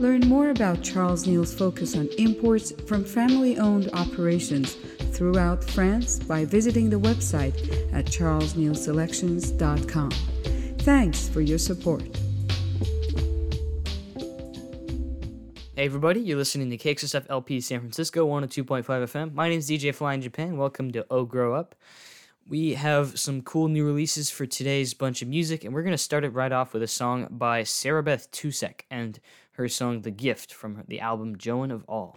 Learn more about Charles Neal's focus on imports from family owned operations throughout France by visiting the website at charlesnealselections.com. Thanks for your support. Hey everybody, you're listening to KXSF LP San Francisco 102.5 FM. My name is DJ Flying Japan. Welcome to Oh Grow Up. We have some cool new releases for today's bunch of music, and we're going to start it right off with a song by Sarah Beth Tusek and her song The Gift from the album Joan of All.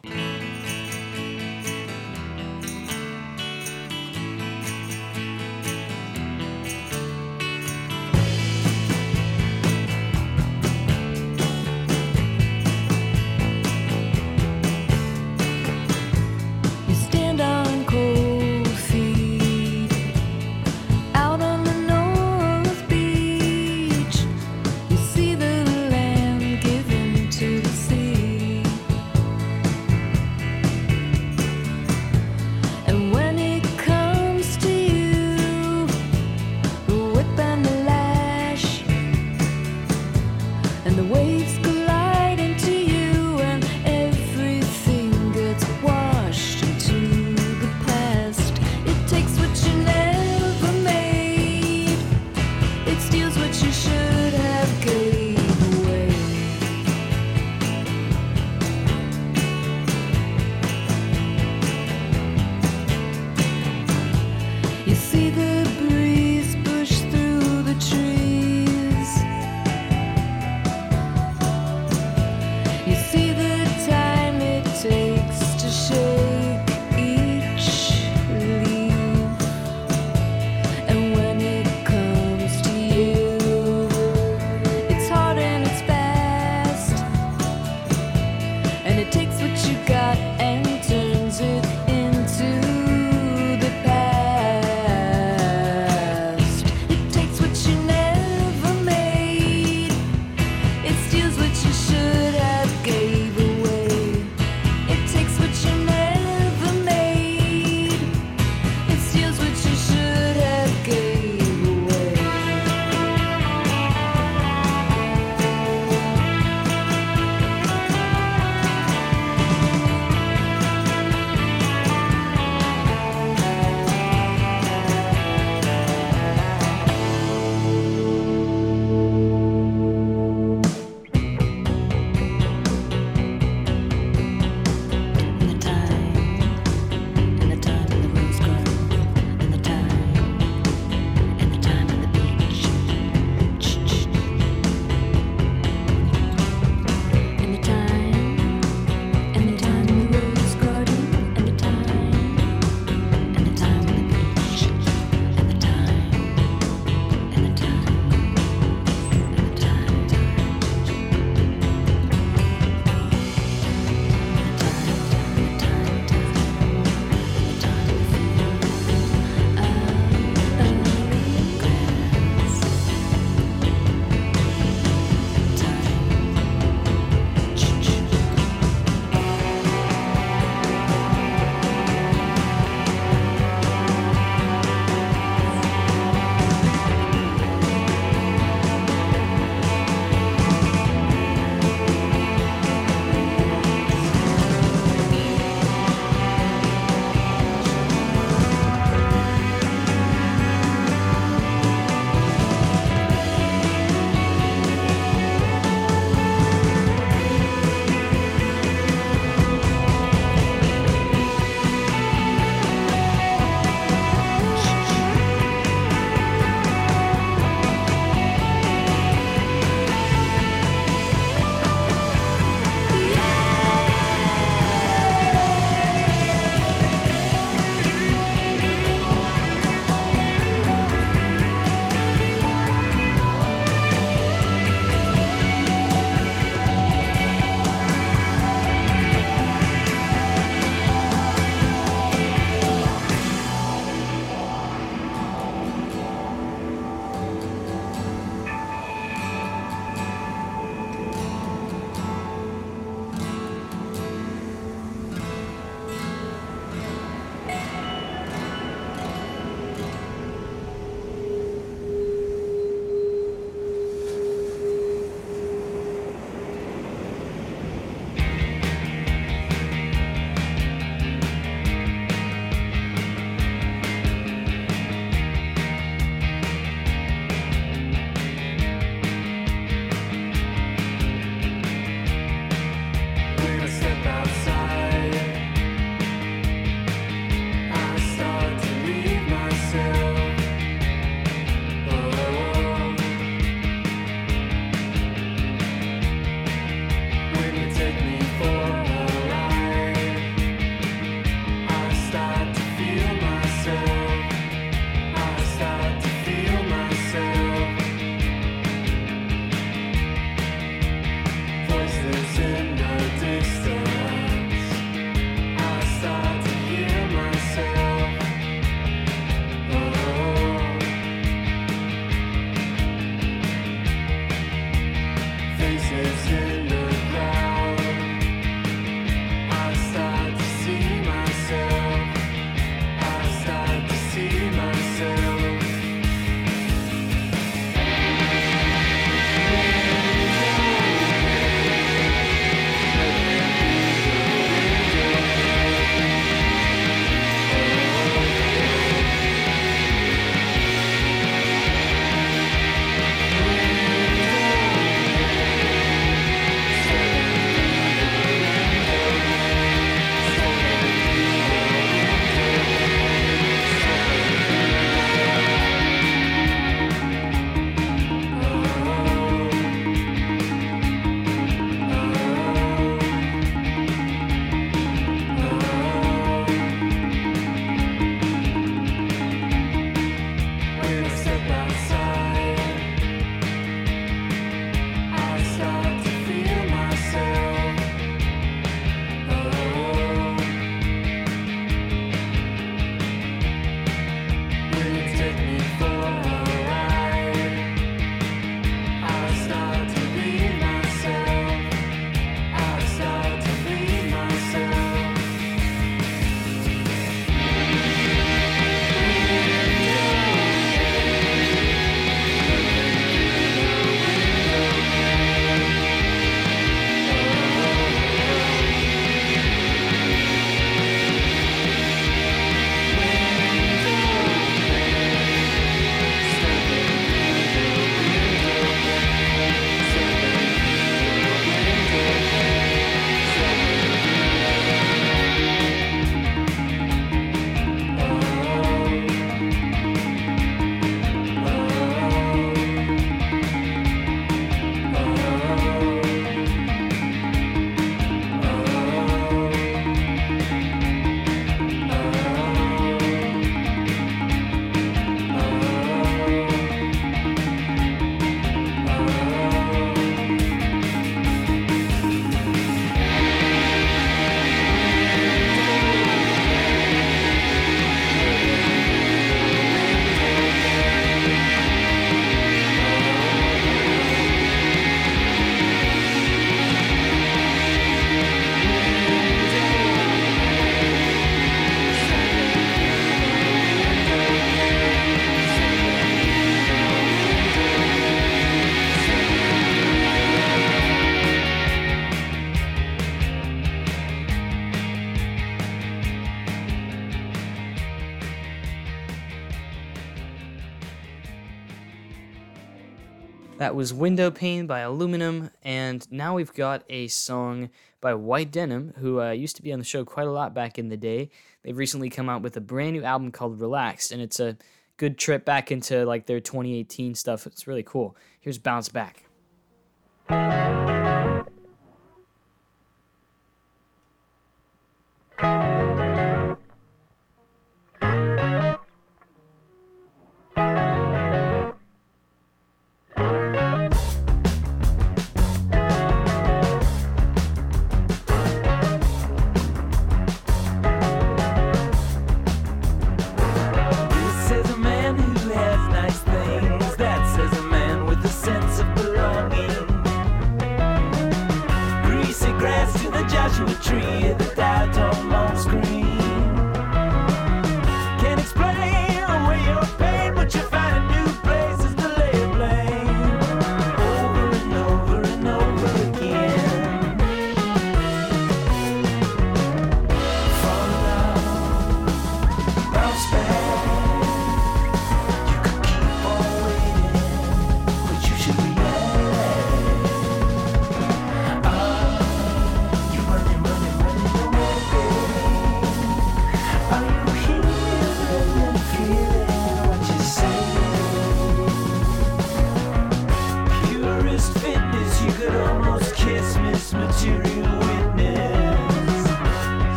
Was Window Pane by Aluminum, and now we've got a song by White Denim, who uh, used to be on the show quite a lot back in the day. They've recently come out with a brand new album called Relaxed, and it's a good trip back into like their 2018 stuff. It's really cool. Here's Bounce Back.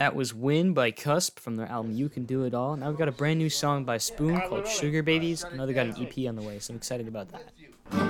That was Win by Cusp from their album You Can Do It All. Now we've got a brand new song by Spoon called Sugar Babies. They got an EP on the way, so I'm excited about that.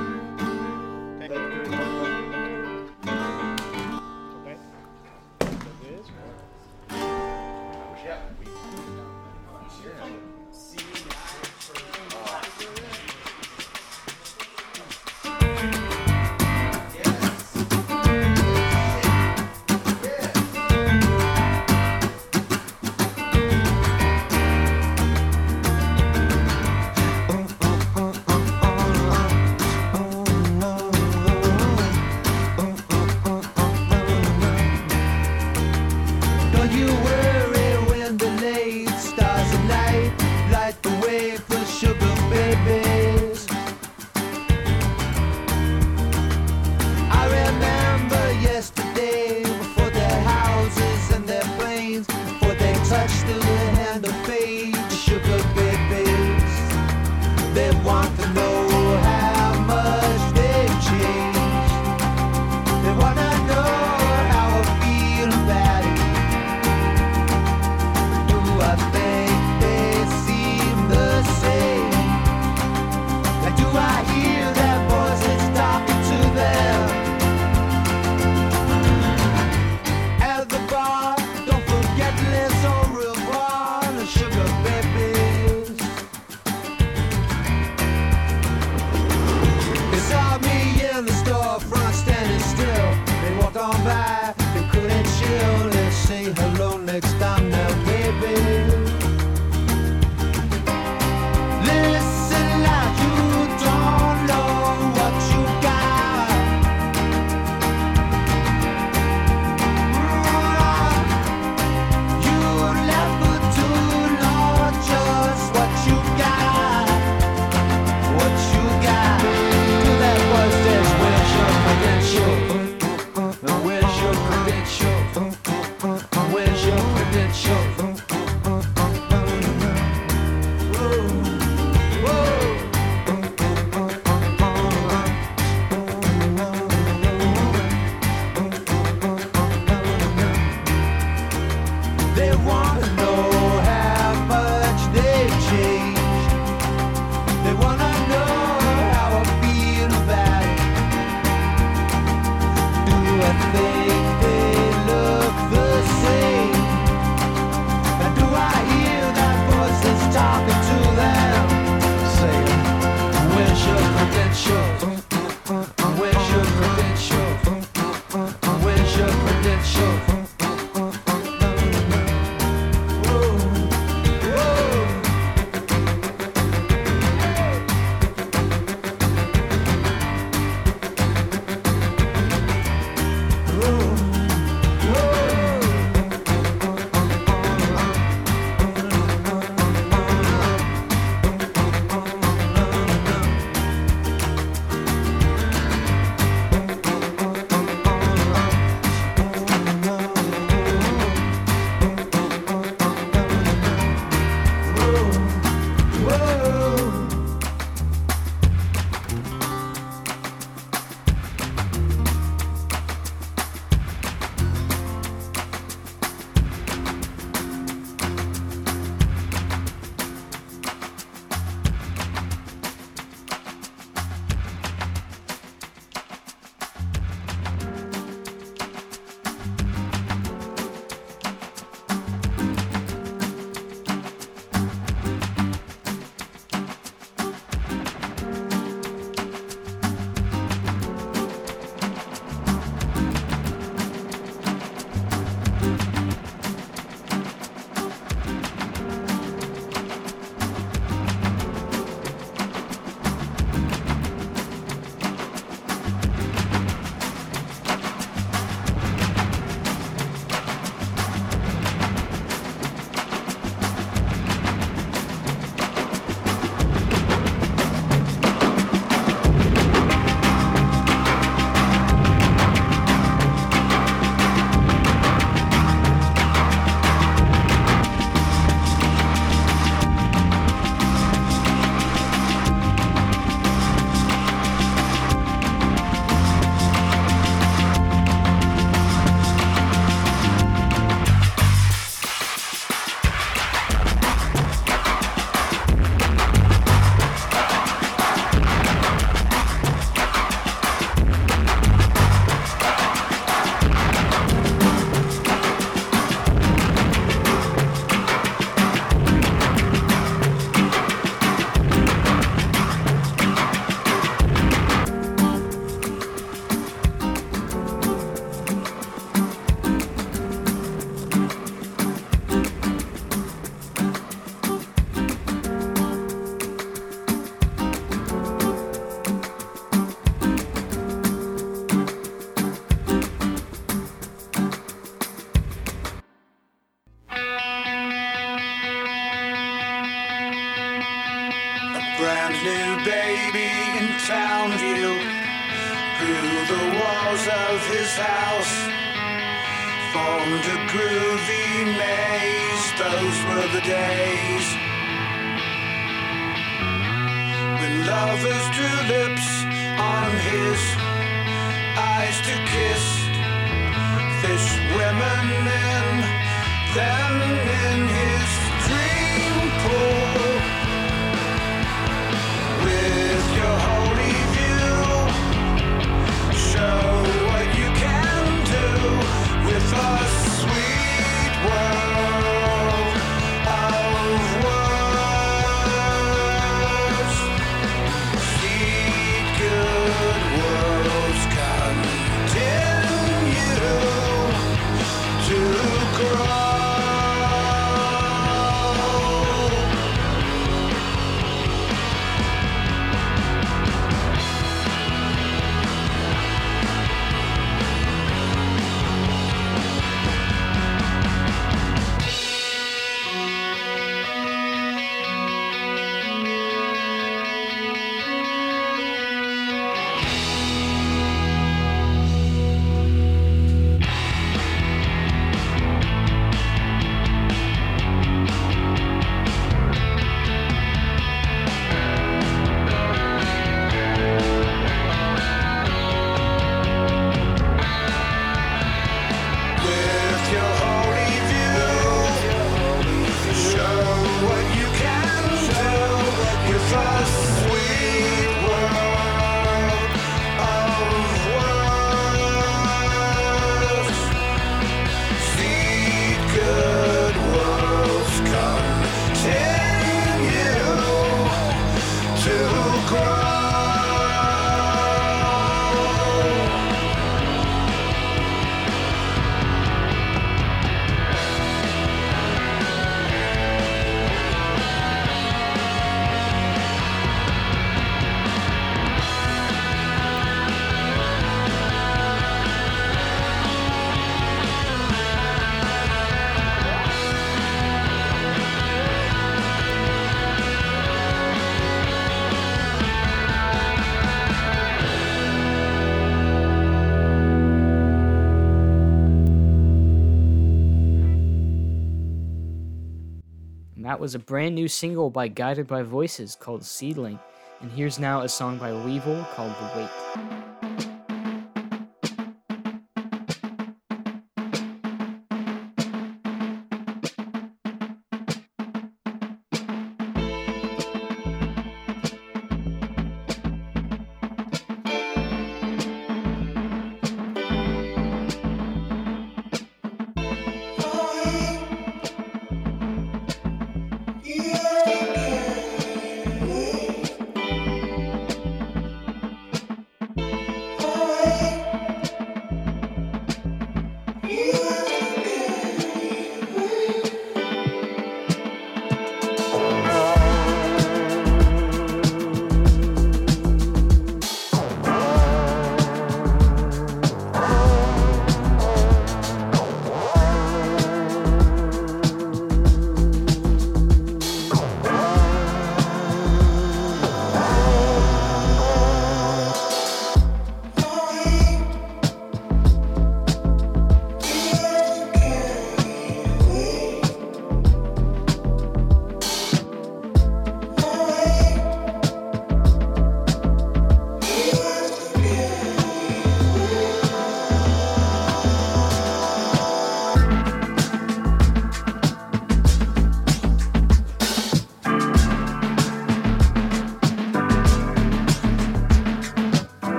was a brand new single by Guided by Voices called Seedling, and here's now a song by Weevil called The Wait.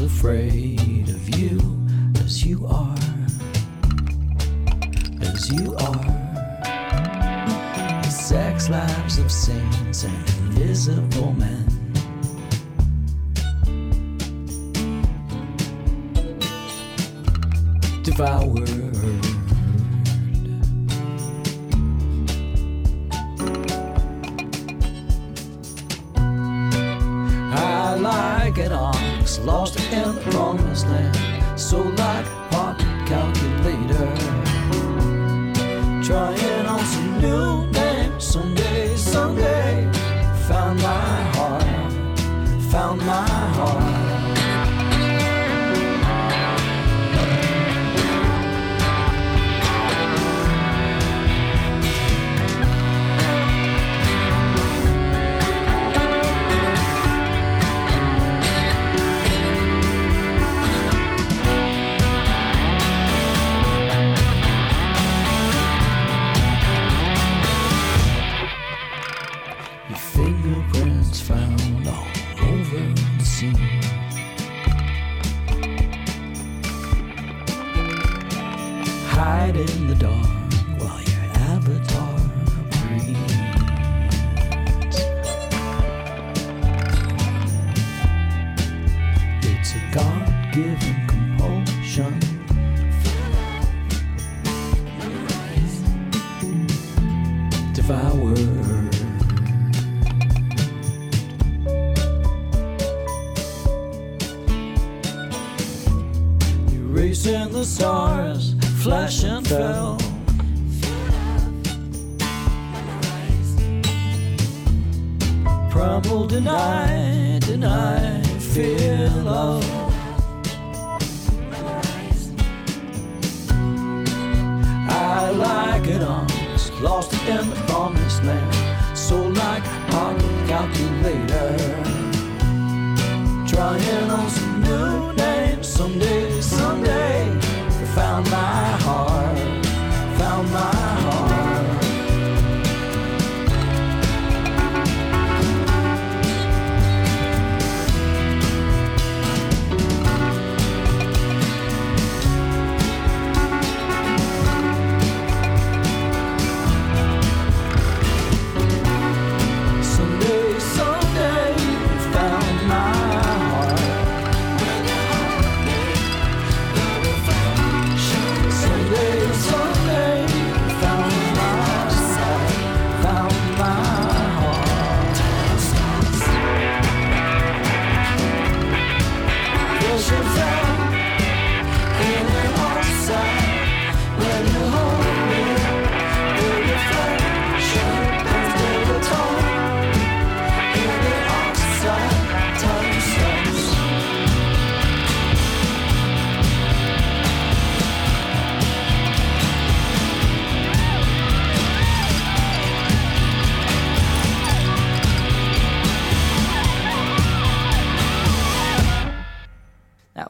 afraid. someday.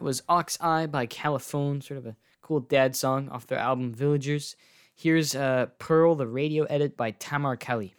was Ox Eye by Califone, sort of a cool dad song off their album Villagers. Here's uh, Pearl, the radio edit by Tamar Kelly.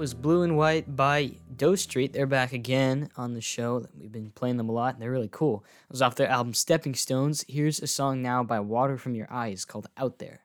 Was Blue and White by Doe Street. They're back again on the show. We've been playing them a lot, and they're really cool. It was off their album Stepping Stones. Here's a song now by Water from Your Eyes called Out There.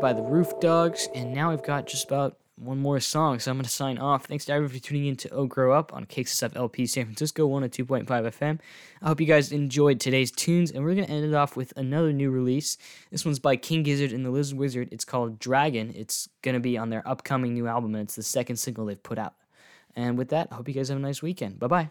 By the Roof Dogs, and now we've got just about one more song, so I'm going to sign off. Thanks to everybody for tuning in to Oh Grow Up on KXSF LP San Francisco 102.5 FM. I hope you guys enjoyed today's tunes, and we're going to end it off with another new release. This one's by King Gizzard and the Lizard Wizard. It's called Dragon. It's going to be on their upcoming new album, and it's the second single they've put out. And with that, I hope you guys have a nice weekend. Bye bye.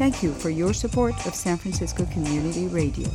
Thank you for your support of San Francisco Community Radio.